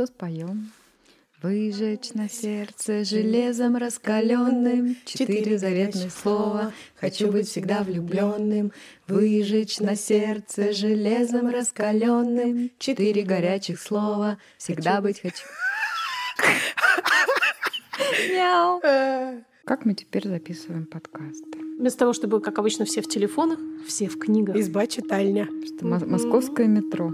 что споем. Выжечь на сердце железом раскаленным. Четыре заветных слова. Хочу быть всегда влюбленным. Выжечь на сердце железом раскаленным. Четыре горячих слова. Всегда быть хочу. Мяу. Как мы теперь записываем подкасты? Вместо того, чтобы, как обычно, все в телефонах, все в книгах. Изба читальня. Что мо- московское метро.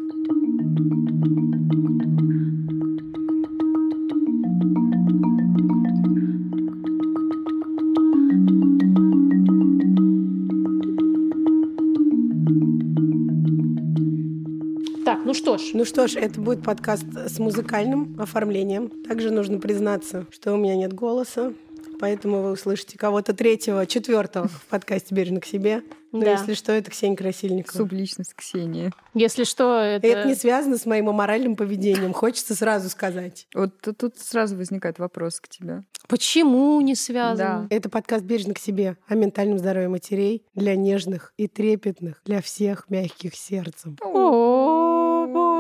Что ж, Ну что ж, это будет подкаст с музыкальным оформлением. Также нужно признаться, что у меня нет голоса, поэтому вы услышите кого-то третьего, четвертого в подкасте «Бережно к себе». Но Да. если что, это Ксения Красильникова. Субличность Ксении. если что, это... Это не связано с моим аморальным поведением, хочется сразу сказать. Вот тут, сразу возникает вопрос к тебе. Почему не связано? Это подкаст «Бережно к себе» о ментальном здоровье матерей для нежных и трепетных, для всех мягких сердцем. О,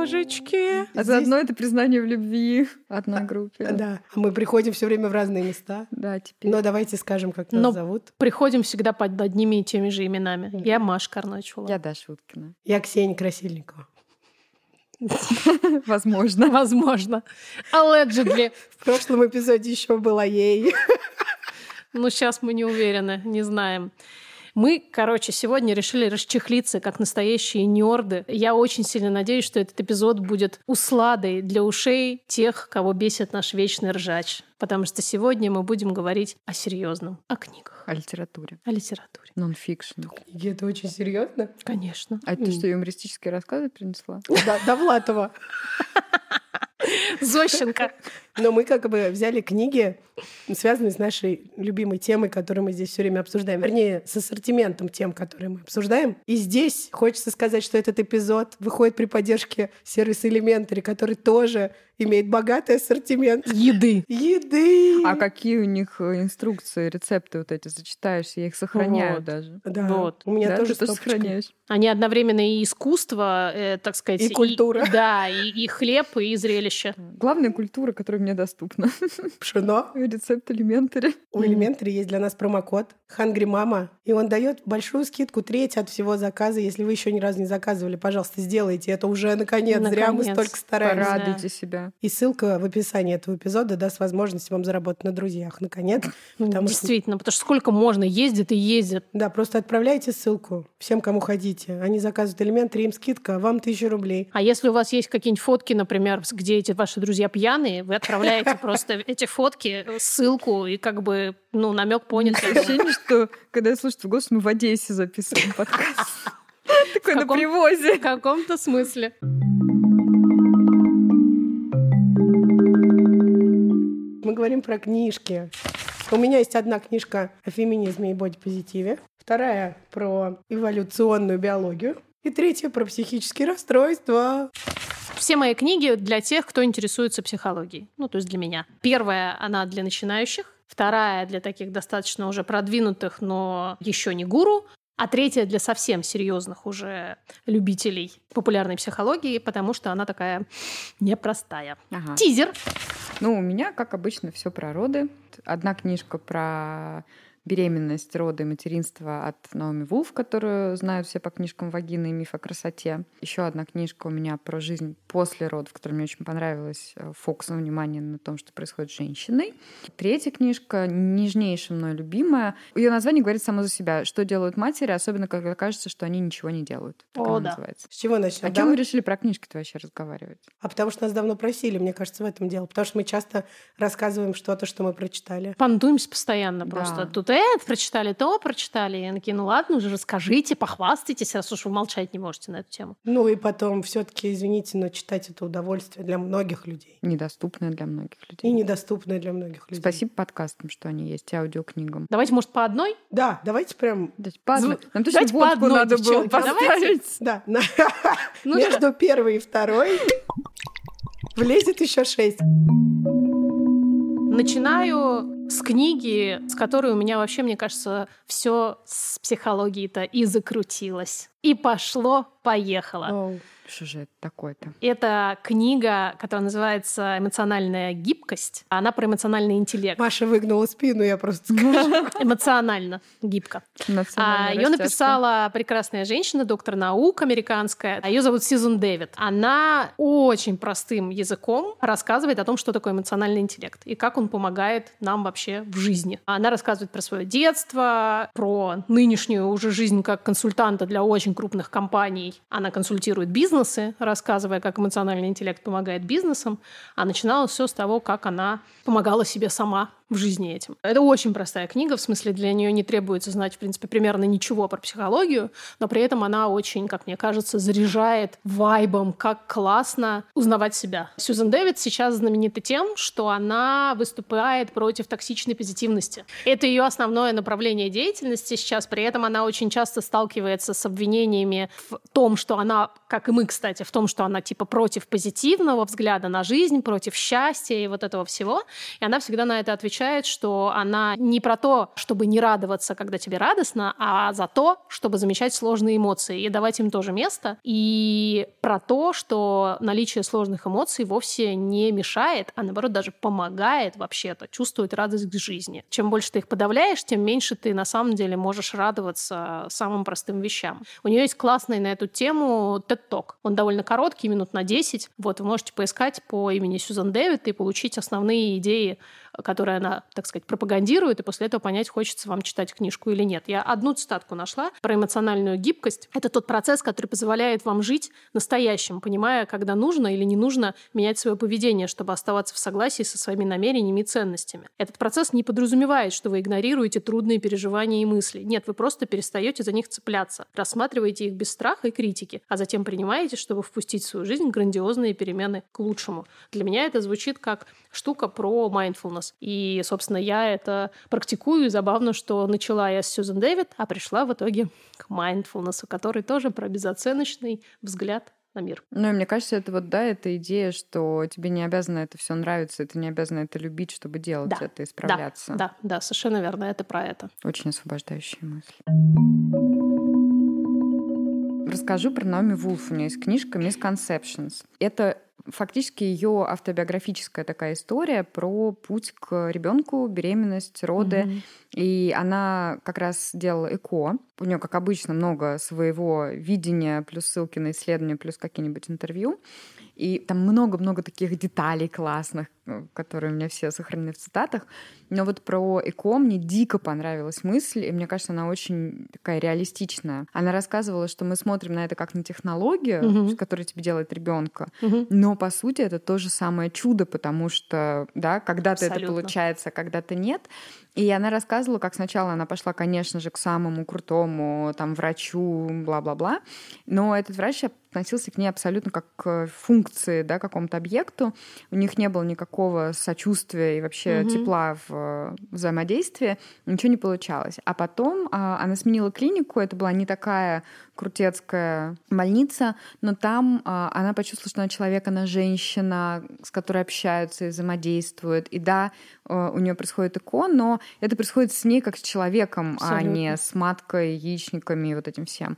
божечки. А Здесь- заодно это признание в любви одной группе. Да, а мы приходим все время в разные места. Да, теперь. Но давайте скажем, как нас Но- зовут. Приходим всегда под одними и теми же именами. Я Маша Карначула. Я Даша Уткина. Я Ксения Красильникова. Возможно. Возможно. Allegedly. В прошлом эпизоде еще была ей. Ну, сейчас мы не уверены, не знаем. Мы, короче, сегодня решили расчехлиться, как настоящие нерды. Я очень сильно надеюсь, что этот эпизод будет усладой для ушей тех, кого бесит наш вечный ржач. Потому что сегодня мы будем говорить о серьезном, о книгах, О литературе. о литературе. Нон-фикшн. И это очень серьезно. Конечно. А ты что, юмористические рассказы принесла? Да, Довлатова. Зощенко. Но мы как бы взяли книги, связанные с нашей любимой темой, которую мы здесь все время обсуждаем. Вернее, с ассортиментом тем, которые мы обсуждаем. И здесь хочется сказать, что этот эпизод выходит при поддержке сервиса Elementary, который тоже имеет богатый ассортимент Еды. еды. А какие у них э, инструкции, рецепты вот эти зачитаешь? Я их сохраняю Вот. даже. Да, Вот. у меня Да, тоже ты тоже сохраняешь. Они одновременно и искусство, э, так сказать, И культура. да, и, и хлеб, и зрелище. Главная культура, которая мне доступна. Пшено. Рецепт элементари. У Elementary есть для нас промокод Hungry Mama, и он дает большую скидку, треть от всего заказа. Если вы еще ни разу не заказывали, пожалуйста, сделайте это уже наконец. Зря мы Наконец. столько стараемся. Порадуйте себя. И ссылка в описании этого эпизода даст возможность вам заработать на друзьях, наконец. Потому что, Действительно, потому что сколько можно ездит и ездит. да, просто отправляйте ссылку всем, кому хотите. Они заказывают элементы, им скидка, а вам тысяча рублей. А если у вас есть какие-нибудь фотки, например, где эти ваши друзья пьяные, вы отправляете просто эти фотки, ссылку и как бы, ну, намек понят. Ощущение, что когда я слышу твой голос, мы в Одессе записываем подкаст. Такой на привозе. В каком-то смысле. Мы говорим про книжки. У меня есть одна книжка о феминизме и бодипозитиве, вторая про эволюционную биологию и третья про психические расстройства. Все мои книги для тех, кто интересуется психологией. Ну, то есть для меня. Первая, она для начинающих. Вторая для таких достаточно уже продвинутых, но еще не гуру. А третья для совсем серьезных уже любителей популярной психологии, потому что она такая непростая. Ага. Тизер. Ну, у меня, как обычно, все про роды. Одна книжка про беременность, роды, материнство от Наоми Вулф, которую знают все по книжкам «Вагина» и «Миф о красоте». Еще одна книжка у меня про жизнь после родов, которая мне очень понравилась. э, Фокус на внимание на том, что происходит с женщиной. Третья книжка, нежнейшая мной любимая. Ее название говорит само за себя. Что делают матери, особенно когда кажется, что они ничего не делают. Так О, она да. называется. С чего начнем? А чем вы решили про книжки-то вообще разговаривать? А потому что нас давно просили, мне кажется, в этом дело. Потому что мы часто рассказываем что-то, что мы прочитали. Пандуемся постоянно Да. просто. Тут это прочитали, то прочитали. Я такие, ну ладно уже, расскажите, похвастайтесь, раз уж вы молчать не можете на эту тему. Ну и потом все-таки, извините, но читать это удовольствие для многих людей. Недоступная для многих И людей. недоступное для многих людей. Спасибо подкастам, что они есть, и аудиокнигам. Давайте, может, по одной? Да, давайте прям... Давайте по одной. Нам точно давайте по водку одной, надо было девчонки, давайте. поставить. Да, на- Ну, между первой и второй влезет еще шесть. Начинаю с книги, с которой у меня вообще, мне кажется, все с психологией-то и закрутилось. И пошло-поехало. Оу. Что же это такое-то? Это книга, которая называется «Эмоциональная гибкость». Она про эмоциональный интеллект. Маша выгнула спину, я просто скажу. Эмоционально гибко. А, Ее написала прекрасная женщина, доктор наук американская. Ее зовут Сьюзен Дэвид. Она очень простым языком рассказывает о том, что такое эмоциональный интеллект и как он помогает нам вообще в жизни. Она рассказывает про свое детство, про нынешнюю уже жизнь как консультанта для очень крупных компаний. Она консультирует бизнесы, рассказывая, как эмоциональный интеллект помогает бизнесам. А начиналось все с того, как она помогала себе сама в жизни этим. Это очень простая книга, в смысле для нее не требуется знать, в принципе, примерно ничего про психологию, но при этом она очень, как мне кажется, заряжает вайбом, как классно узнавать себя. Сьюзен Дэвид сейчас знаменита тем, что она выступает против токсичной позитивности. Это ее основное направление деятельности сейчас, при этом она очень часто сталкивается с обвинениями в том, что она, как и мы, кстати, в том, что она типа против позитивного взгляда на жизнь, против счастья и вот этого всего. И она всегда на это отвечает, что она не про то, чтобы не радоваться, когда тебе радостно, а за то, чтобы замечать сложные эмоции и давать им тоже место. И про то, что наличие сложных эмоций вовсе не мешает, а наоборот даже помогает вообще-то чувствовать радость к жизни. Чем больше ты их подавляешь, тем меньше ты на самом деле можешь радоваться самым простым вещам. У нее есть классный на эту тему TED Talk. Он довольно короткий, минут на 10. Вот, вы можете поискать по имени Сьюзан Дэвид и получить основные идеи которые она, так сказать, пропагандирует, и после этого понять, хочется вам читать книжку или нет. Я одну цитатку нашла про эмоциональную гибкость. Это тот процесс, который позволяет вам жить настоящим, понимая, когда нужно или не нужно менять свое поведение, чтобы оставаться в согласии со своими намерениями и ценностями. Этот процесс не подразумевает, что вы игнорируете трудные переживания и мысли. Нет, вы просто перестаете за них цепляться, рассматриваете их без страха и критики, а затем принимаете, чтобы впустить в свою жизнь грандиозные перемены к лучшему. Для меня это звучит как штука про mindfulness. И, собственно, я это практикую. И забавно, что начала я с Сьюзен Дэвид, а пришла в итоге к mindfulness, который тоже про безоценочный взгляд на мир. Ну, и мне кажется, это вот, да, эта идея, что тебе не обязано это все нравиться, и ты не обязана это любить, чтобы делать Да, это и справляться. Да, да, совершенно верно, это про это. Очень освобождающая мысль. Расскажу про Наоми Вулф. У нее есть книжка «Misconceptions». Это фактически ее автобиографическая такая история про путь к ребенку, беременность, роды. Мгм. И она как раз делала ЭКО. У нее, как обычно, много своего видения, плюс ссылки на исследования, плюс какие-нибудь интервью. И там много-много таких деталей классных, которые у меня все сохранены в цитатах. Но вот про ЭКО мне дико понравилась мысль, и мне кажется, она очень такая реалистичная. Она рассказывала, что мы смотрим на это как на технологию, Мгм. которая тебе делает ребенка, Мгм. но по сути это то же самое чудо, потому что, да, когда-то это получается, а когда-то нет. И она рассказывала, как сначала она пошла, конечно же, к самому крутому там врачу, бла-бла-бла, но этот врач относился к ней абсолютно как к функции, да, какому-то объекту. У них не было никакого сочувствия и вообще Мгм. тепла в э, взаимодействии, ничего не получалось. А потом а, она сменила клинику, это была не такая крутецкая больница, но там а, она почувствовала, что она человек, она женщина, с которой общаются и взаимодействуют. И да, э, у нее происходит ЭКО, но это происходит с ней как с человеком, а Абсолютно. не с маткой, яичниками и вот этим всем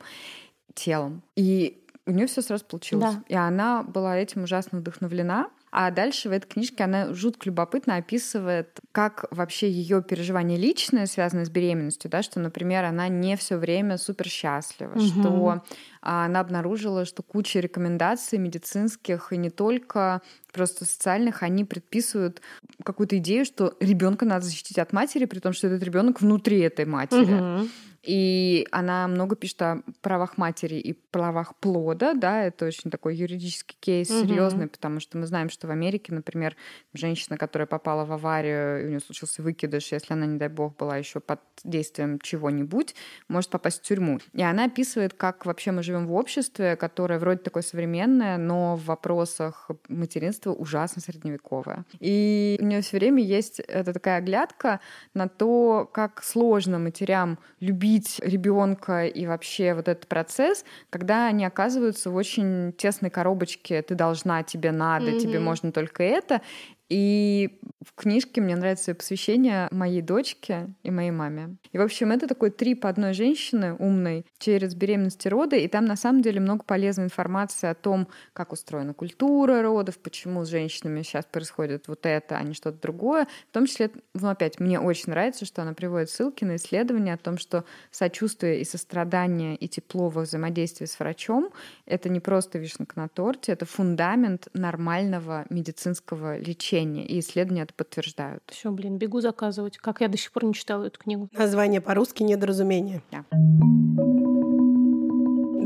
телом. И у нее все сразу получилось. Да. И она была этим ужасно вдохновлена. А дальше в этой книжке она жутко любопытно описывает, как вообще ее переживания личные связаны с беременностью, да, что, например, она не все время супер счастлива, Мгм. что а, она обнаружила, что куча рекомендаций медицинских и не только просто социальных, они предписывают какую-то идею, что ребенка надо защитить от матери, при том, что этот ребенок внутри этой матери. Мгм. И она много пишет о правах матери и правах плода, да, это очень такой юридический кейс Мгм. серьезный, потому что мы знаем, что в Америке, например, женщина, которая попала в аварию, и у нее случился выкидыш, если она, не дай бог, была еще под действием чего-нибудь, может попасть в тюрьму. И она описывает, как вообще мы живем в обществе, которое вроде такое современное, но в вопросах материнства ужасно средневековое. И у нее все время есть эта такая оглядка на то, как сложно матерям любить ребенка и вообще вот этот процесс, когда они оказываются в очень тесной коробочке. Ты должна, тебе надо, тебе Мгм. можно только это. И в книжке мне нравится посвящение моей дочке и моей маме. И, в общем, это такой трип одной женщины умной через беременность и роды, и там на самом деле много полезной информации о том, как устроена культура родов, почему с женщинами сейчас происходит вот это, а не что-то другое. В том числе, ну, опять, мне очень нравится, что она приводит ссылки на исследования о том, что сочувствие и сострадание и тепло во взаимодействии с врачом — это не просто вишенка на торте, это фундамент нормального медицинского лечения, и исследования это подтверждают. Все, блин, бегу заказывать. Как я до сих пор не читала эту книгу. Название по-русски «Недоразумение». Да.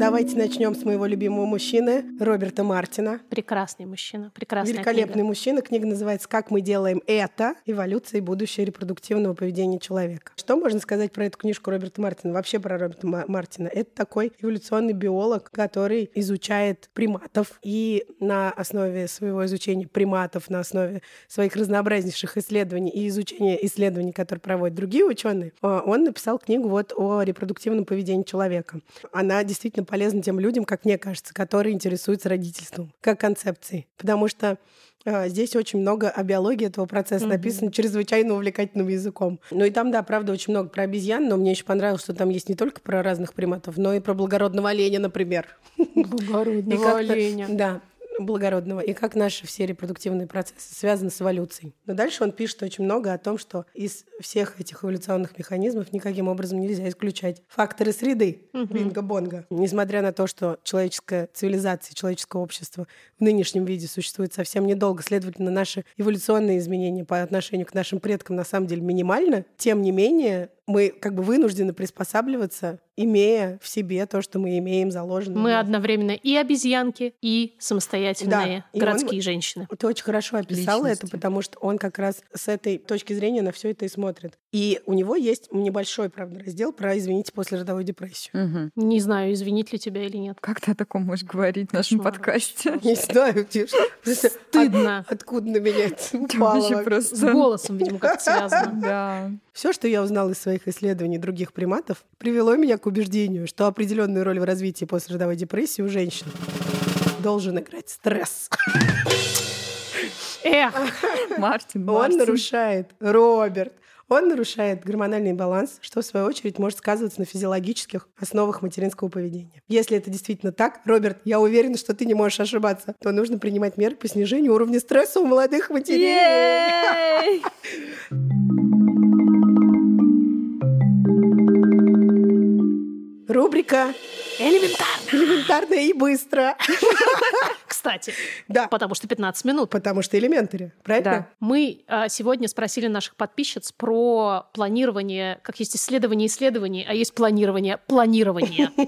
Давайте начнем с моего любимого мужчины Роберта Мартина. Прекрасный мужчина, прекрасная Великолепный книга. мужчина. Книга называется «Как мы делаем это. Эволюция и будущее репродуктивного поведения человека». Что можно сказать про эту книжку Роберта Мартина? Вообще про Роберта Ма- Мартина. Это такой эволюционный биолог, который изучает приматов и на основе своего изучения приматов, на основе своих разнообразнейших исследований и изучения исследований, которые проводят другие ученые, э, он написал книгу вот о репродуктивном поведении человека. Она действительно полезна тем людям, как мне кажется, которые интересуются родительством как концепцией. Потому что э, Здесь очень много о биологии этого процесса Мгм. написано чрезвычайно увлекательным языком. Ну и там, да, правда, очень много про обезьян, но мне еще понравилось, что там есть не только про разных приматов, но и про благородного оленя, например. Благородного оленя. Да, благородного. И как наши все репродуктивные процессы связаны с эволюцией. Но дальше он пишет очень много о том, что из всех этих эволюционных механизмов никаким образом нельзя исключать факторы среды. Мгм. Бинго-бонго. Несмотря на то, что человеческая цивилизация, человеческое общество в нынешнем виде существует совсем недолго, следовательно, наши эволюционные изменения по отношению к нашим предкам на самом деле минимальны, тем не менее мы как бы вынуждены приспосабливаться, имея в себе то, что мы имеем заложено. Мы одновременно и обезьянки, и самостоятельные Да, и городские он- женщины. Ты очень хорошо описала это, Личности. потому что он как раз с этой точки зрения на все это и смотрит. И у него есть небольшой, правда, раздел про, извините, послеродовую депрессию. Мгм. Не знаю, извинить ли тебя или нет. Как ты о таком можешь говорить в нашем Кошмар. подкасте? Не знаю, Стыдно. От- откуда на меня это упало. просто... С голосом, видимо, как-то связано. Да. Все, что я узнала из своих исследований других приматов, привело меня к убеждению, что определенную роль в развитии послеродовой депрессии у женщин должен играть стресс. Эх, Мартин, Он Мартин. нарушает, Роберт, он нарушает гормональный баланс, что в свою очередь может сказываться на физиологических основах материнского поведения. Если это действительно так, Роберт, я уверена, что ты не можешь ошибаться, то нужно принимать меры по снижению уровня стресса у молодых матерей. Рубрика элементарно. «Элементарно и быстро». Кстати, Да, потому что 15 минут. потому что элементари, правильно? Да. Мы а, сегодня спросили наших подписчиц про планирование, как есть исследование исследований, а есть планирование планирования.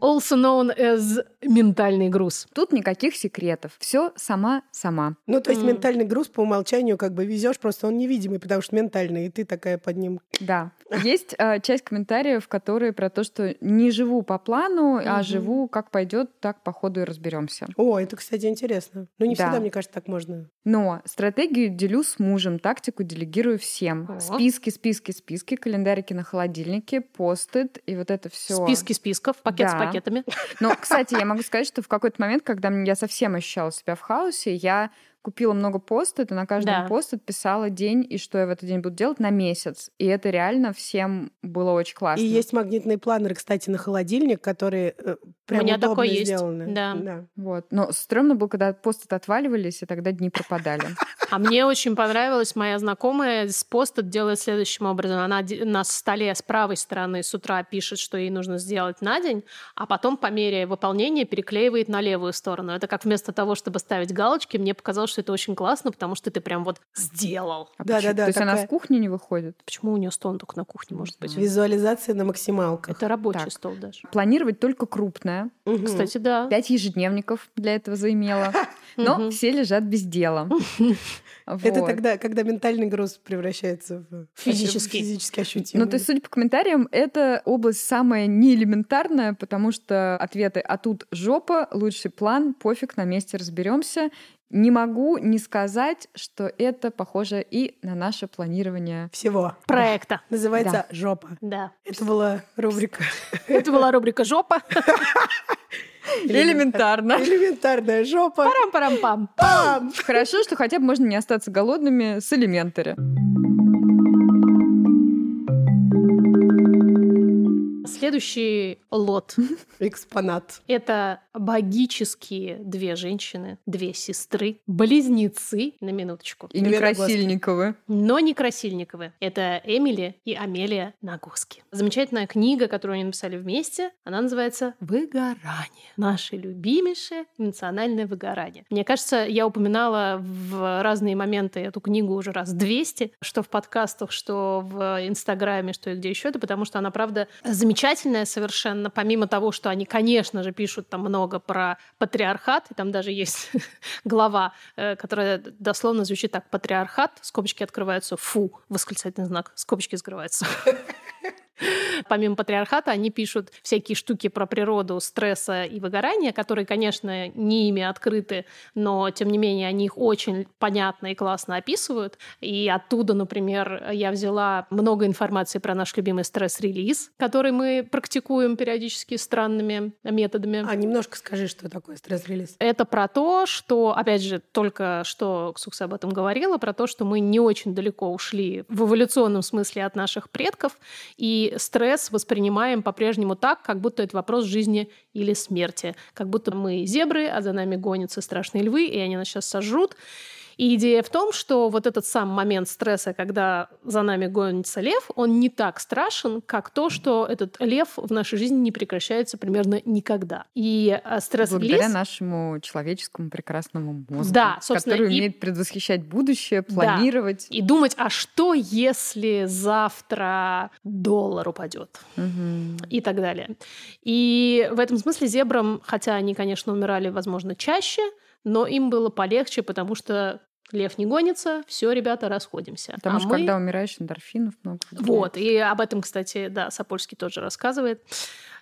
Also known as ментальный груз. Тут никаких секретов. Все сама-сама. Ну, то есть М. ментальный груз по умолчанию как бы везешь, просто он невидимый, потому что ментальный, и ты такая под ним. Да. Есть э, часть комментариев, которые про то, что не живу по плану, а Мгм. живу как пойдет, так по ходу и разберемся. О, это, кстати, интересно. Ну, не Да. всегда, мне кажется, так можно. Но стратегию делю с мужем, тактику делегирую всем. О. Списки, списки, списки, календарики на холодильнике, постит и вот это все. Списки списков, пакет с Да. пакетами. Но, кстати, я могу сказать, что в какой-то момент, когда я совсем ощущала себя в хаосе, я купила много постит, и на каждом Да. постит писала день и что я в этот день буду делать на месяц. И это реально всем было очень классно. И есть магнитные планеры, кстати, на холодильник, которые э, прям меня удобно такой есть, сделаны. да. Вот. Но стрёмно было, когда постит отваливались, и тогда дни пропадали. А мне очень понравилась моя знакомая с пост делает следующим образом. Она на столе с правой стороны с утра пишет, что ей нужно сделать на день, а потом по мере выполнения переклеивает на левую сторону. Это как вместо того, чтобы ставить галочки, мне показалось, что это очень классно, потому что ты прям вот сделал. А Да-да-да, почему- То есть она с кухни не выходит? Почему у нее стол только на кухне может быть? Визуализация на максималках. Это рабочий Так. стол даже. Планировать только крупное. Кстати, да. Пять ежедневников для этого заимела. Но все лежат без дела. Это тогда, когда ментальный груз превращается в Физический. в физически ощутимый. Ну, то есть, судя по комментариям, это область самая неэлементарная, потому что ответы «а тут жопа», «лучший план», «пофиг, на месте разберемся». Не могу не сказать, что это похоже и на наше планирование. Всего. Проекта. Называется «Жопа». Да. Это была рубрика Это была рубрика «Жопа». Элементарно. Элементарная жопа. Парам-парам-пам. Пам! Хорошо, что хотя бы можно не остаться голодными с элементари. Следующий лот Экспонат. — это богические две женщины, две сестры, близнецы, на минуточку. И не Красильниковы. Но не Красильниковы. Это Эмили и Амелия Нагоски. Замечательная книга, которую они написали вместе, она называется «Выгорание». Наше любимейшее эмоциональное выгорание. Мне кажется, я упоминала в разные моменты эту книгу уже раз 200, что в подкастах, что в Инстаграме, что и где еще, это потому что она, правда, замечательная совершенно, помимо того, что они, конечно же, пишут там много про патриархат, и там даже есть глава, э, которая дословно звучит так «патриархат», скобочки открываются «фу», восклицательный знак, скобочки закрываются. Помимо патриархата, они пишут всякие штуки про природу стресса и выгорания, которые, конечно, не ими открыты, но, тем не менее, они их очень понятно и классно описывают. И оттуда, например, я взяла много информации про наш любимый стресс-релиз, который мы практикуем периодически странными методами. А немножко скажи, что такое стресс-релиз. Это про то, что, опять же, только что Ксукса об этом говорила, про то, что мы не очень далеко ушли в эволюционном смысле от наших предков, и стресс воспринимаем по-прежнему так, как будто это вопрос жизни или смерти. Как будто мы зебры, а за нами гонятся страшные львы, и они нас сейчас сожрут. И идея в том, что вот этот сам момент стресса, когда за нами гонится лев, он не так страшен, как то, что этот лев в нашей жизни не прекращается примерно никогда. И э, стресс Благодаря нашему человеческому прекрасному мозгу, Да, который и- умеет предвосхищать будущее, планировать. И думать, а что, если завтра доллар упадет? Мгм. и так далее. И в этом смысле зебрам, хотя они, конечно, умирали, возможно, чаще, но им было полегче, потому что лев не гонится, все, ребята, расходимся. Потому а что мы... когда умираешь, эндорфинов много. Вот, и об этом, кстати, да, Сапольский тоже рассказывает.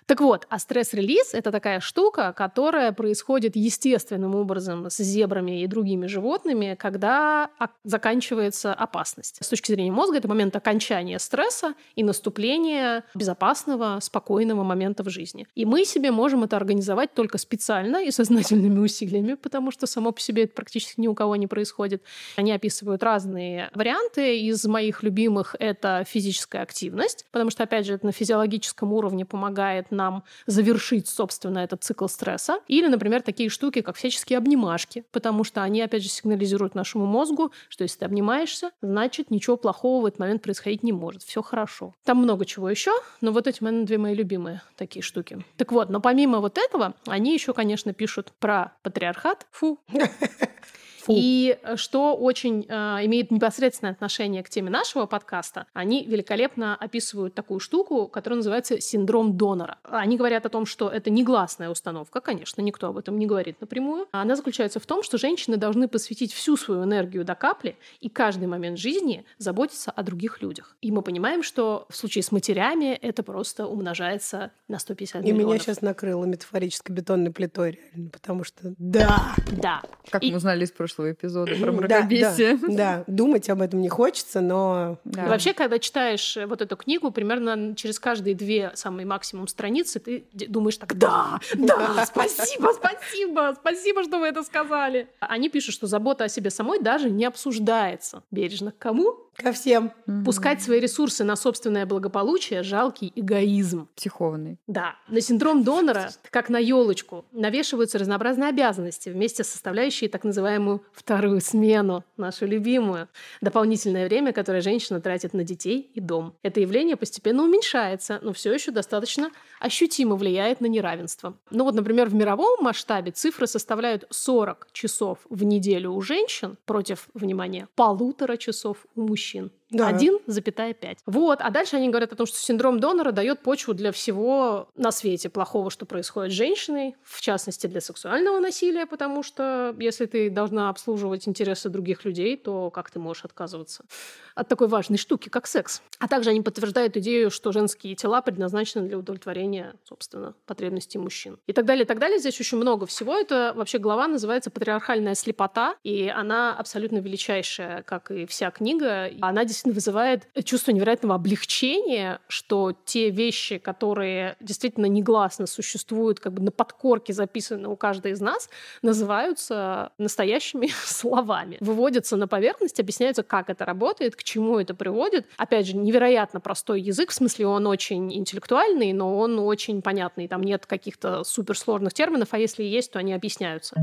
Так вот, а стресс-релиз – это такая штука, которая происходит естественным образом с зебрами и другими животными, когда заканчивается опасность. С точки зрения мозга это момент окончания стресса и наступления безопасного, спокойного момента в жизни. И мы себе можем это организовать только специально и сознательными усилиями, потому что само по себе это практически ни у кого не происходит. Они описывают разные варианты. Из моих любимых это физическая активность, потому что, опять же, это на физиологическом уровне помогает нам завершить, собственно, этот цикл стресса. Или, например, такие штуки, как всяческие обнимашки, потому что они, опять же, сигнализируют нашему мозгу, что если ты обнимаешься, значит, ничего плохого в этот момент происходить не может. Все хорошо. Там много чего еще, но вот эти, наверное, две мои любимые такие штуки. Так вот, но помимо вот этого, они еще, конечно, пишут про патриархат. Фу, Фу. и э, что очень э, имеет непосредственное отношение к теме нашего подкаста, они великолепно описывают такую штуку, которая называется синдром донора. Они говорят о том, что это негласная установка, конечно, никто об этом не говорит напрямую. Она заключается в том, что женщины должны посвятить всю свою энергию до капли и каждый момент жизни заботиться о других людях. И мы понимаем, что в случае с матерями это просто умножается на 150 И миллионов. меня сейчас накрыло метафорической бетонной плитой, реально, потому что да, Да. Как И- мы узнали из прошлого эпизода про да, мракобесие. да, да, думать об этом не хочется, но Да. Вообще, когда читаешь э, вот эту книгу, примерно через каждые две, самые максимум страницы, ты думаешь так, да, да, спасибо, спасибо, спасибо, что вы это сказали. Они пишут, что забота о себе самой даже не обсуждается. Бережно к кому? Ко всем. Мгм. Пускать свои ресурсы на собственное благополучие – жалкий эгоизм. Психованный. Да, на синдром донора, как на елочку, навешиваются разнообразные обязанности, вместе составляющие так называемую вторую смену, нашу любимую. Дополнительное время, которое женщина тратит на детей и дом. Это явление постепенно уменьшается, но все еще достаточно ощутимо влияет на неравенство. Ну вот, например, в мировом масштабе цифры составляют 40 часов в неделю у женщин против, внимания, полутора часов у мужчин мужчин. Да. 1,5. Вот. А дальше они говорят о том, что синдром донора дает почву для всего на свете плохого, что происходит с женщиной, в частности для сексуального насилия, потому что если ты должна обслуживать интересы других людей, то как ты можешь отказываться от такой важной штуки, как секс? А также они подтверждают идею, что женские тела предназначены для удовлетворения, собственно, потребностей мужчин. И так далее, и так далее. Здесь очень много всего. Это вообще глава называется «Патриархальная слепота», и она абсолютно величайшая, как и вся книга. Она действительно действительно вызывает чувство невероятного облегчения, что те вещи, которые действительно негласно существуют, как бы на подкорке записаны у каждой из нас, называются настоящими словами. Выводятся на поверхность, объясняются, как это работает, к чему это приводит. Опять же, невероятно простой язык, в смысле он очень интеллектуальный, но он очень понятный. Там нет каких-то суперсложных терминов, а если есть, то они объясняются.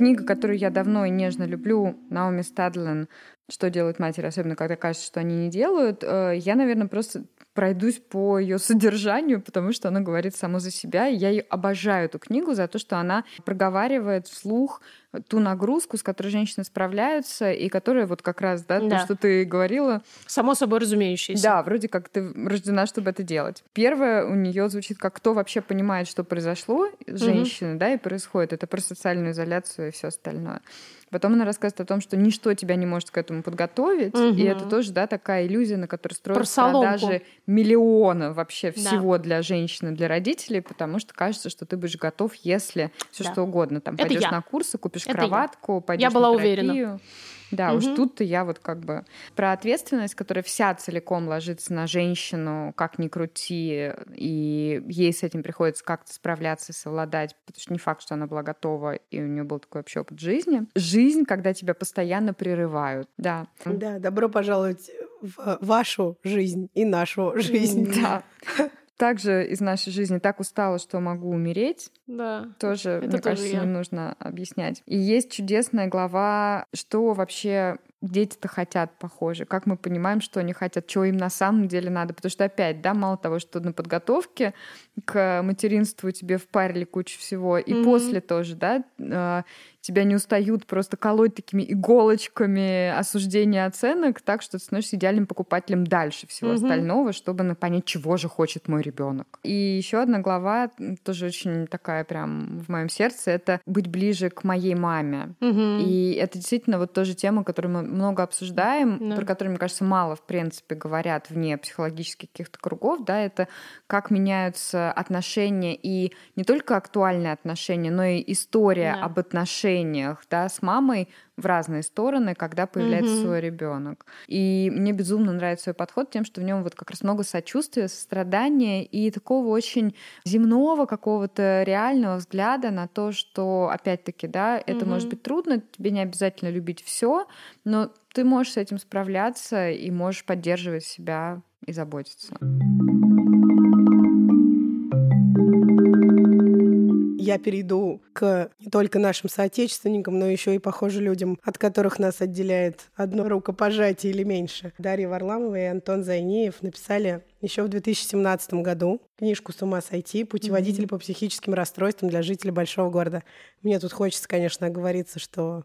Книга, которую я давно и нежно люблю, Наоми Стадлен «Что делают матери», особенно когда кажется, что они не делают, э, я, наверное, просто пройдусь по ее содержанию, потому что она говорит само за себя. Я ее обожаю эту книгу за то, что она проговаривает вслух ту нагрузку, с которой женщины справляются, и которая вот как раз, да, да. то, что ты говорила. Само собой разумеющееся. Да, вроде как ты рождена, чтобы это делать. Первое у нее звучит как кто вообще понимает, что произошло с женщиной, угу. да, и происходит. Это про социальную изоляцию и все остальное. Потом она рассказывает о том, что ничто тебя не может к этому подготовить. Угу. И это тоже, да, такая иллюзия, на которой строятся продажи миллиона вообще всего да. для женщины, для родителей, потому что кажется, что ты будешь готов, если все да. что угодно. Там пойдешь на курсы, купишь это кроватку, я. пойдешь я была на терапию. уверена. Да, угу. уж тут-то я вот как бы про ответственность, которая вся целиком ложится на женщину, как ни крути, и ей с этим приходится как-то справляться, совладать, потому что не факт, что она была готова, и у нее был такой вообще опыт жизни. Жизнь, когда тебя постоянно прерывают, да. Да, добро пожаловать в вашу жизнь и нашу жизнь. Да также из нашей жизни так устала, что могу умереть. Да. Тоже, это мне тоже кажется, я. не нужно объяснять. И есть чудесная глава, что вообще дети-то хотят, похоже, как мы понимаем, что они хотят, чего им на самом деле надо. Потому что опять, да, мало того, что на подготовке к материнству тебе впарили кучу всего, и mm-hmm. после тоже, да, а, тебя не устают просто колоть такими иголочками осуждения оценок, так что ты становишься идеальным покупателем дальше всего mm-hmm. остального, чтобы понять, чего же хочет мой ребенок. И еще одна глава, тоже очень такая прям в моем сердце, это быть ближе к моей маме. Mm-hmm. И это действительно вот тоже тема, которую мы много обсуждаем, yeah. про которую, мне кажется, мало, в принципе, говорят вне психологических каких-то кругов, да, это как меняются отношения и не только актуальные отношения, но и история yeah. об отношениях, да, с мамой в разные стороны, когда появляется mm-hmm. свой ребенок. И мне безумно нравится свой подход тем, что в нем вот как раз много сочувствия, сострадания и такого очень земного какого-то реального взгляда на то, что опять-таки, да, это mm-hmm. может быть трудно, тебе не обязательно любить все, но ты можешь с этим справляться и можешь поддерживать себя и заботиться. Я перейду к не только нашим соотечественникам, но еще и, похоже, людям, от которых нас отделяет одно рукопожатие или меньше. Дарья Варламова и Антон Зайнеев написали еще в 2017 году книжку «С ума сойти. Путеводитель mm-hmm. по психическим расстройствам для жителей большого города». Мне тут хочется, конечно, оговориться, что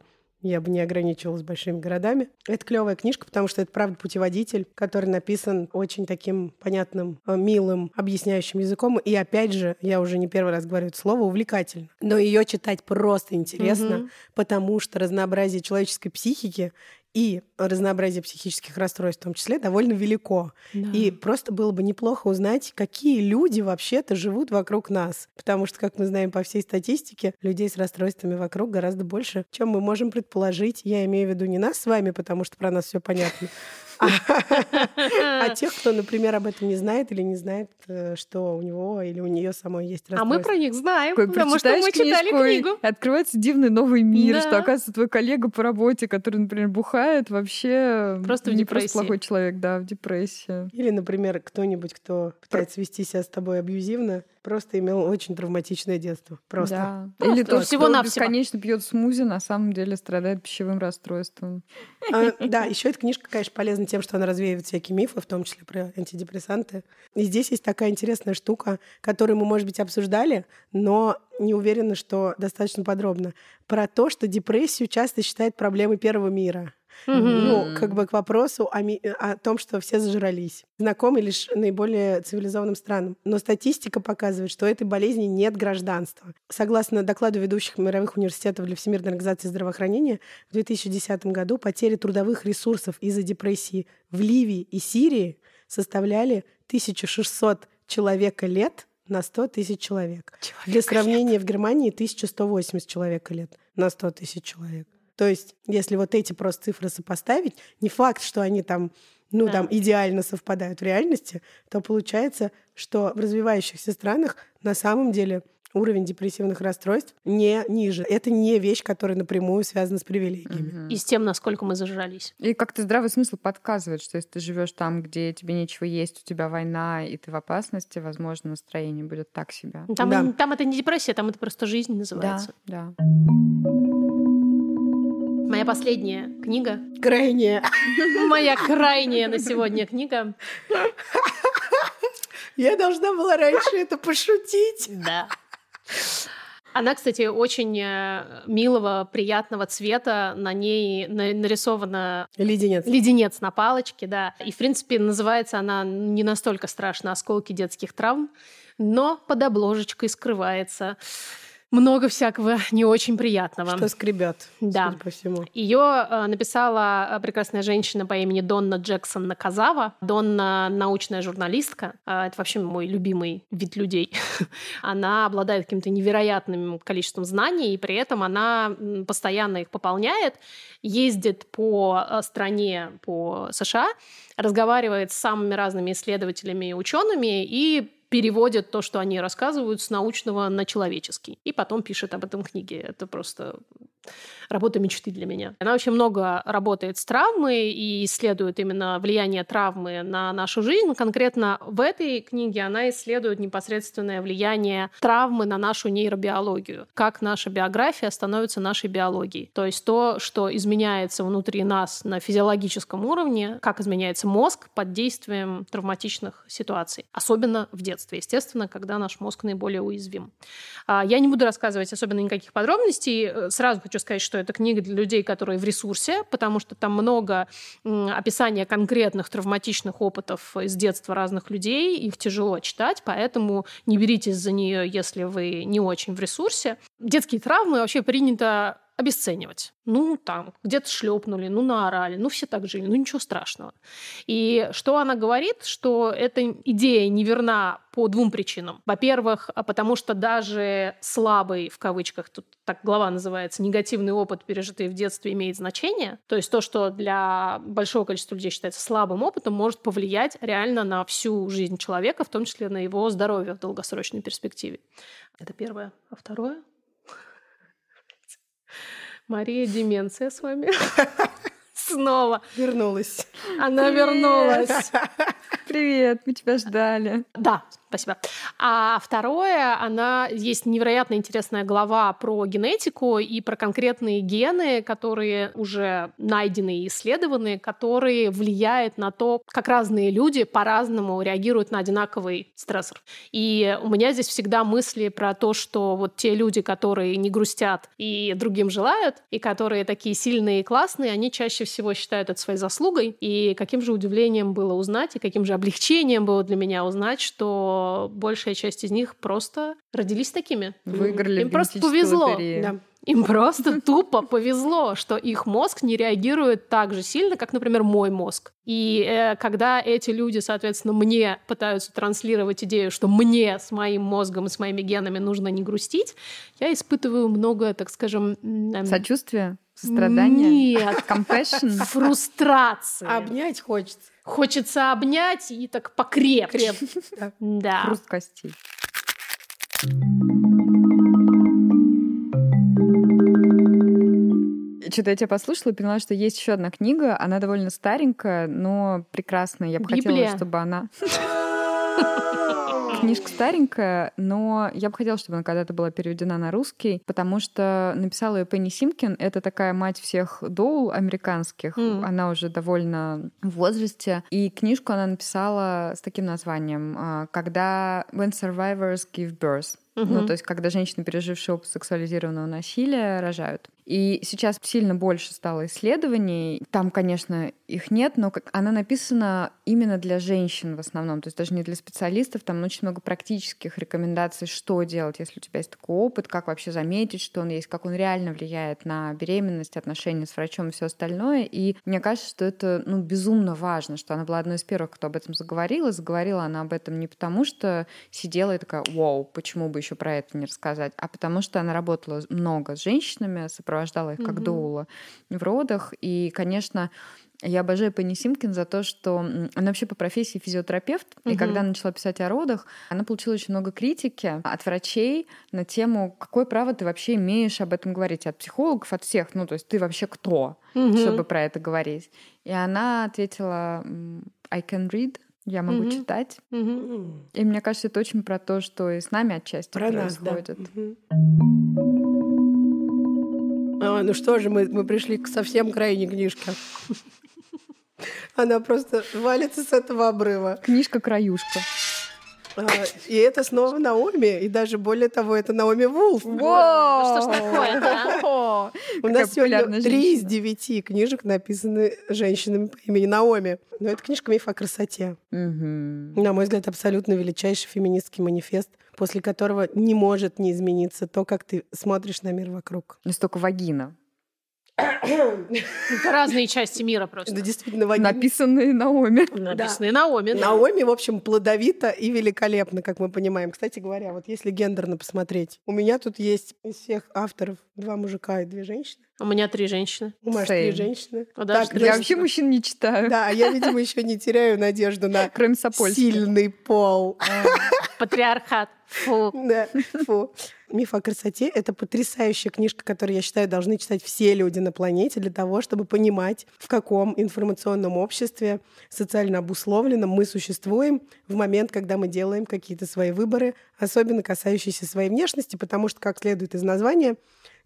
я бы не ограничивалась большими городами. Это клевая книжка, потому что это, правда, путеводитель, который написан очень таким понятным, э, милым, объясняющим языком. И опять же, я уже не первый раз говорю это слово, увлекательно. Но ее читать просто интересно, угу. потому что разнообразие человеческой психики и разнообразие психических расстройств в том числе довольно велико. Да. И просто было бы неплохо узнать, какие люди вообще-то живут вокруг нас. Потому что, как мы знаем по всей статистике, людей с расстройствами вокруг гораздо больше, чем мы можем предположить. Я имею в виду не нас с вами, потому что про нас все понятно, а тех, кто, например, об этом не знает или не знает, э, что у него или у нее самой есть расстройство. А мы про них знаем, потому что мы читали книгу. Открывается дивный новый мир, что, оказывается, твой коллега по работе, который, например, бухает, вообще просто в не депрессии. просто плохой человек, да, в депрессии. Или, например, кто-нибудь, кто пытается вести себя с тобой абьюзивно, просто имел очень травматичное детство. Просто. Да. Просто. Или тот, всего кто бесконечно пьет смузи, на самом деле страдает пищевым расстройством. А, да, еще эта книжка, конечно, полезна тем, что она развеивает всякие мифы, в том числе про антидепрессанты. И здесь есть такая интересная штука, которую мы, может быть, обсуждали, но не уверена, что достаточно подробно. Про то, что депрессию часто считают проблемой первого мира. Угу. Ну, как бы к вопросу о, ми- о том, что все зажрались. Знакомы лишь наиболее цивилизованным странам. Но статистика показывает, что у этой болезни нет гражданства. Согласно докладу ведущих мировых университетов для Всемирной организации здравоохранения, в 2010 году потери трудовых ресурсов из-за депрессии в Ливии и Сирии составляли 1600 человека лет на 100 тысяч человек. Человека Для сравнения, лет. в Германии 1180 человека лет на 100 тысяч человек. То есть, если вот эти просто цифры сопоставить, не факт, что они там ну, Да. там идеально совпадают в реальности, то получается, что в развивающихся странах на самом деле уровень депрессивных расстройств не ниже. Это не вещь, которая напрямую связана с привилегиями. Мгм. И с тем, насколько мы зажрались. И как-то здравый смысл подсказывает, что если ты живешь там, где тебе нечего есть, у тебя война, и ты в опасности, возможно, настроение будет так себе. Там, Да. там это не депрессия, там это просто жизнь называется. да. Моя последняя книга, Крайне. моя крайняя на сегодня книга. Я должна была раньше это пошутить. Да. Она, кстати, очень э, милого, приятного цвета. На ней на- нарисована Леденец. леденец на палочке, да. И, в принципе, называется она не настолько страшно «Осколки детских травм», но под обложечкой скрывается много всякого не очень приятного. Что скребет, Да. судя по всему. Ее э, написала э, прекрасная женщина по имени Донна Джексон Наказава. Донна научная журналистка. Э, это вообще мой любимый вид людей. она обладает каким-то невероятным количеством знаний, и при этом она постоянно их пополняет, ездит по э, стране, по США, разговаривает с самыми разными исследователями и учеными и переводит то, что они рассказывают, с научного на человеческий. И потом пишет об этом книги. Это просто работа мечты для меня. Она очень много работает с травмой и исследует именно влияние травмы на нашу жизнь. Конкретно в этой книге она исследует непосредственное влияние травмы на нашу нейробиологию. Как наша биография становится нашей биологией. То есть то, что изменяется внутри нас на физиологическом уровне, как изменяется мозг под действием травматичных ситуаций. Особенно в детстве, естественно, когда наш мозг наиболее уязвим. А, Я не буду рассказывать особенно никаких подробностей. Э, Сразу хочу сказать, что это книга для людей, которые в ресурсе, потому что там много описания конкретных травматичных опытов из детства разных людей. Их тяжело читать, поэтому не беритесь за нее, если вы не очень в ресурсе. Детские травмы вообще принято обесценивать. Ну, там, где-то шлепнули, ну, наорали, ну, все так жили, ну, ничего страшного. И что она говорит, что эта идея неверна по двум причинам. Во-первых, а потому что даже слабый, в кавычках, тут так глава называется, негативный опыт, пережитый в детстве, имеет значение. То есть то, что для большого количества людей считается слабым опытом, может повлиять реально на всю жизнь человека, в том числе на его здоровье в долгосрочной перспективе. Это первое. А второе? Мария, деменция с вами. Снова. Вернулась. Она вернулась. Привет, мы тебя ждали. Да, спасибо. А второе, она есть невероятно интересная глава про генетику и про конкретные гены, которые уже найдены и исследованы, которые влияют на то, как разные люди по-разному реагируют на одинаковый стрессор. И у меня здесь всегда мысли про то, что вот те люди, которые не грустят и другим желают, и которые такие сильные и классные, они чаще всего считают это своей заслугой. И каким же удивлением было узнать, и каким же облегчением было для меня узнать, что большая часть из них просто родились такими. Выиграли Им просто повезло. Да. Им просто тупо повезло, что их мозг не реагирует так же сильно, как, например, мой мозг. И э, когда эти люди, соответственно, мне пытаются транслировать идею, что мне с моим мозгом и с моими генами нужно не грустить, я испытываю много, так скажем... эм, Сочувствие, сострадание, Нет, compassion. фрустрации. Обнять хочется. Хочется обнять и так покрепче. Креп. Да. Да. Хруст костей. Что-то я тебя послушала и поняла, что есть еще одна книга. Она довольно старенькая, но прекрасная. Я бы Библия. хотела, чтобы она... Книжка старенькая, но я бы хотела, чтобы она когда-то была переведена на русский, потому что написала ее Пенни Симкин. Это такая мать всех доул американских. М. Она уже довольно в возрасте. И книжку она написала с таким названием а, «Когда When Survivors Give Birth». Ну, Мгм. то есть, когда женщины, пережившие опыт сексуализированного насилия, рожают. И сейчас сильно больше стало исследований. Там, конечно, их нет, но как- она написана именно для женщин в основном. То есть даже не для специалистов. Там очень много практических рекомендаций, что делать, если у тебя есть такой опыт, как вообще заметить, что он есть, как он реально влияет на беременность, отношения с врачом и все остальное. И мне кажется, что это ну, безумно важно, что она была одной из первых, кто об этом заговорила. Заговорила она об этом не потому, что сидела и такая, вау, почему бы еще про это не рассказать, а потому что она работала много с женщинами, сопровождала сопровождала их как доула в родах. И, конечно, я обожаю Пенни Симпкин за то, что она вообще по профессии физиотерапевт, угу. и когда начала писать о родах, она получила очень много критики от врачей на тему, какое право ты вообще имеешь об этом говорить, от психологов, от всех, ну то есть ты вообще кто, угу. чтобы про это говорить. И она ответила, I can read, я могу угу. читать. Угу. И мне кажется, это очень про то, что и с нами отчасти про происходит. Нас, да. угу. Ну что же, мы, мы пришли к совсем крайней книжке. Она просто валится с этого обрыва. Книжка-краюшка. А, и это снова Наоми, и даже более того, это Наоми Вулф. Что ж такое У нас сегодня три из девяти книжек написаны женщинами по имени Наоми. Но это книжка «Миф о красоте». На мой взгляд, абсолютно величайший феминистский манифест, после которого не может не измениться то, как ты смотришь на мир вокруг. Настолько вагина. Это разные части мира просто. Да, действительно, вагин. Написанные Наоми. Написанные да. Наоми. Да. Наоми, в общем, плодовито и великолепно, как мы понимаем. Кстати говоря, вот если гендерно посмотреть, у меня тут есть из всех авторов два мужика и две женщины. У меня три женщины. У Маши три женщины. А так, я вообще мужчин не читаю. Да, я, видимо, еще не теряю надежду на Кроме сильный пол. Патриархат. Фу. Да, фу. «Миф о красоте» — это потрясающая книжка, которую, я считаю, должны читать все люди на планете для того, чтобы понимать, в каком информационном обществе социально обусловленном мы существуем в момент, когда мы делаем какие-то свои выборы, особенно касающиеся своей внешности, потому что, как следует из названия,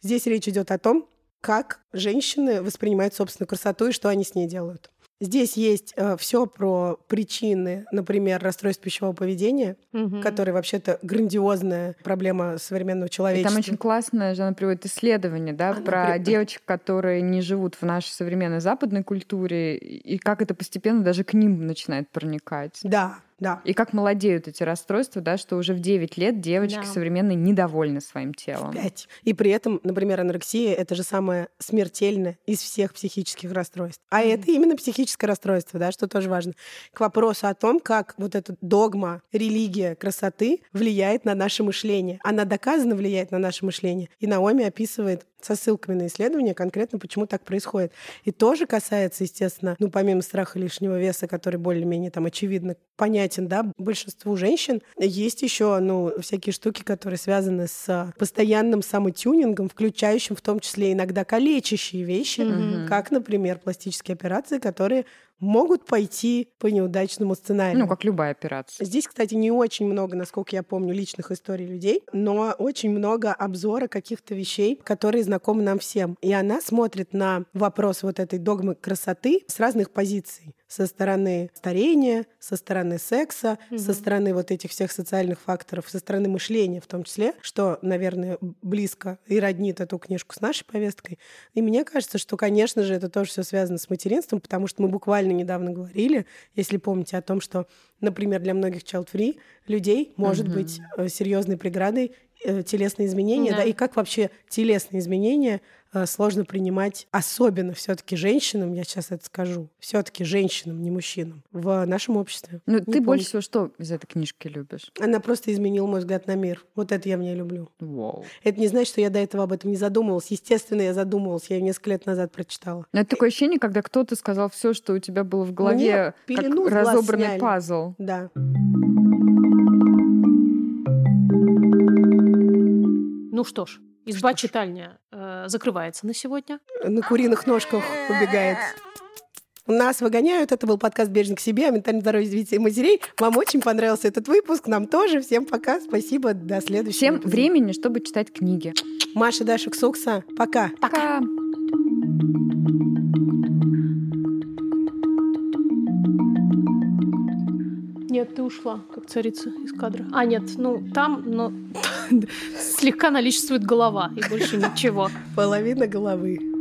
здесь речь идет о том, как женщины воспринимают собственную красоту и что они с ней делают. Здесь есть э, все про причины, например, расстройств пищевого поведения, угу. которые вообще-то грандиозная проблема современного человечества. И там очень классно же она приводит исследование, да, она про при... девочек, которые не живут в нашей современной западной культуре, и как это постепенно даже к ним начинает проникать. Да, да. И как молодеют эти расстройства, да, что уже в 9 лет девочки да. современные недовольны своим телом. 5. И при этом, например, анорексия — это же самое смертельное из всех психических расстройств. А mm. это именно психическое расстройство, да, что тоже важно. К вопросу о том, как вот эта догма, религия красоты влияет на наше мышление. Она доказанно влияет на наше мышление. И Наоми описывает со ссылками на исследования конкретно, почему так происходит. И тоже касается, естественно, ну, помимо страха лишнего веса, который более-менее там очевидно понятен, да, большинству женщин, есть еще, ну, всякие штуки, которые связаны с постоянным самотюнингом, включающим в том числе иногда калечащие вещи, mm-hmm. как, например, пластические операции, которые могут пойти по неудачному сценарию. Ну, как любая операция. Здесь, кстати, не очень много, насколько я помню, личных историй людей, но очень много обзора каких-то вещей, которые знакомы нам всем. И она смотрит на вопрос вот этой догмы красоты с разных позиций со стороны старения, со стороны секса, угу. со стороны вот этих всех социальных факторов, со стороны мышления в том числе, что, наверное, близко и роднит эту книжку с нашей повесткой. И мне кажется, что, конечно же, это тоже все связано с материнством, потому что мы буквально недавно говорили, если помните о том, что, например, для многих child-free людей может угу. быть э, серьезной преградой э, телесные изменения, да. да, и как вообще телесные изменения сложно принимать, особенно все-таки женщинам, я сейчас это скажу, все-таки женщинам, не мужчинам, в нашем обществе. Ну, ты помню. больше всего что из этой книжки любишь? Она просто изменила мой взгляд на мир. Вот это я в ней люблю. Вау. Это не значит, что я до этого об этом не задумывалась. Естественно, я задумывалась. Я ее несколько лет назад прочитала. Но это такое ощущение, когда кто-то сказал все, что у тебя было в голове, Мне как разобранный сняли. пазл. Да. Ну что ж, Изба-читальня э, закрывается на сегодня. На куриных ножках убегает. Нас выгоняют. Это был подкаст «Бережно к себе» о ментальном здоровье развитии матерей. Вам очень понравился этот выпуск. Нам тоже. Всем пока. Спасибо. До следующего. Всем эпизода. времени, чтобы читать книги. Маша, Даша, Ксукса. Пока. Пока. Нет, ты ушла, как царица из кадра. А, нет, ну там, но слегка наличествует голова и больше ничего. Половина головы.